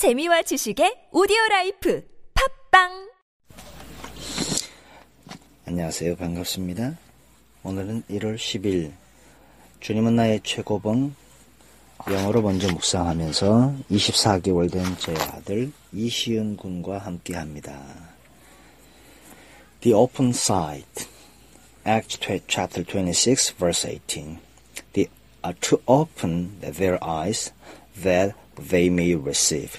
재미와 지식의 오디오 라이프 팝빵 안녕하세요. 반갑습니다. 오늘은 1월 10일 주님은 나의 최고봉 영어로 먼저 묵상하면서 24개월 된 제 아들 이시은 군과 함께 합니다. The open sight Acts chapter 26 verse 18 The are to open their eyes that they may receive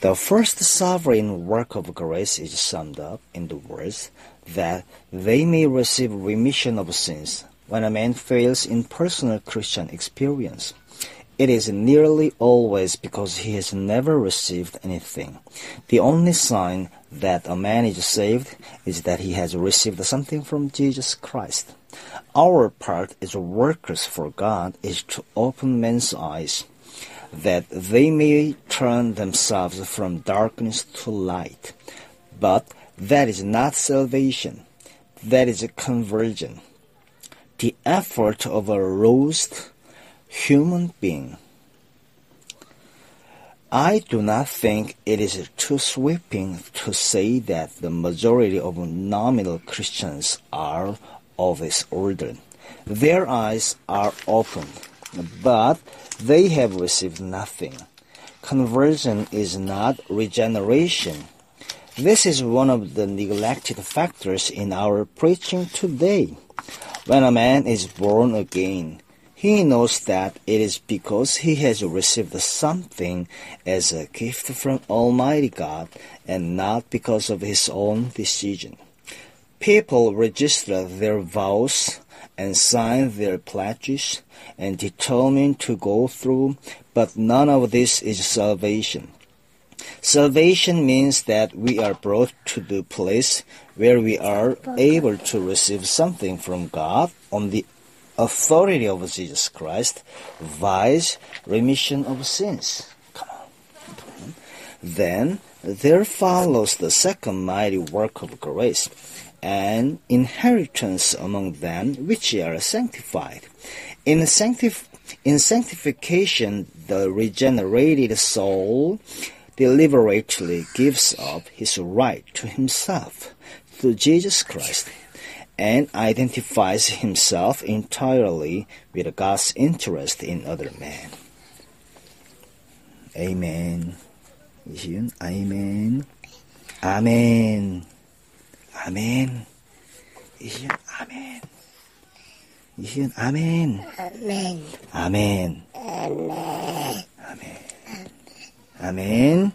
The first sovereign work of grace is summed up in the words that they may receive remission of sins when a man fails in personal Christian experience. It is nearly always because he has never received anything. The only sign that a man is saved is that he has received something from Jesus Christ. Our part as workers for God is to open men's eyes that they may turn themselves from darkness to light. But that is not salvation. That is a conversion. The effort of a lost human being. I do not think it is too sweeping to say that the majority of nominal Christians are of this order. Their eyes are opened, but they have received nothing. Conversion is not regeneration. This is one of the neglected factors in our preaching today. When a man is born again, he knows that it is because he has received something as a gift from Almighty God and not because of his own decision. People register their vows and sign their pledges and determine to go through, but none of this is salvation. Salvation means that we are brought to the place where we are able to receive something from God on the authority of Jesus Christ, vice remission of sins. Come on. Then there follows the second mighty work of grace, an inheritance among them which are sanctified. In, sanctif- in sanctification, the regenerated soul deliberately gives up his right to himself through Jesus Christ and identifies himself entirely with God's interest in other men. Amen. 이시은 아멘. 아멘. 아멘. 이시은 아멘. 이시은 아멘. 아멘. 아멘. 아멘. 아멘. 아멘.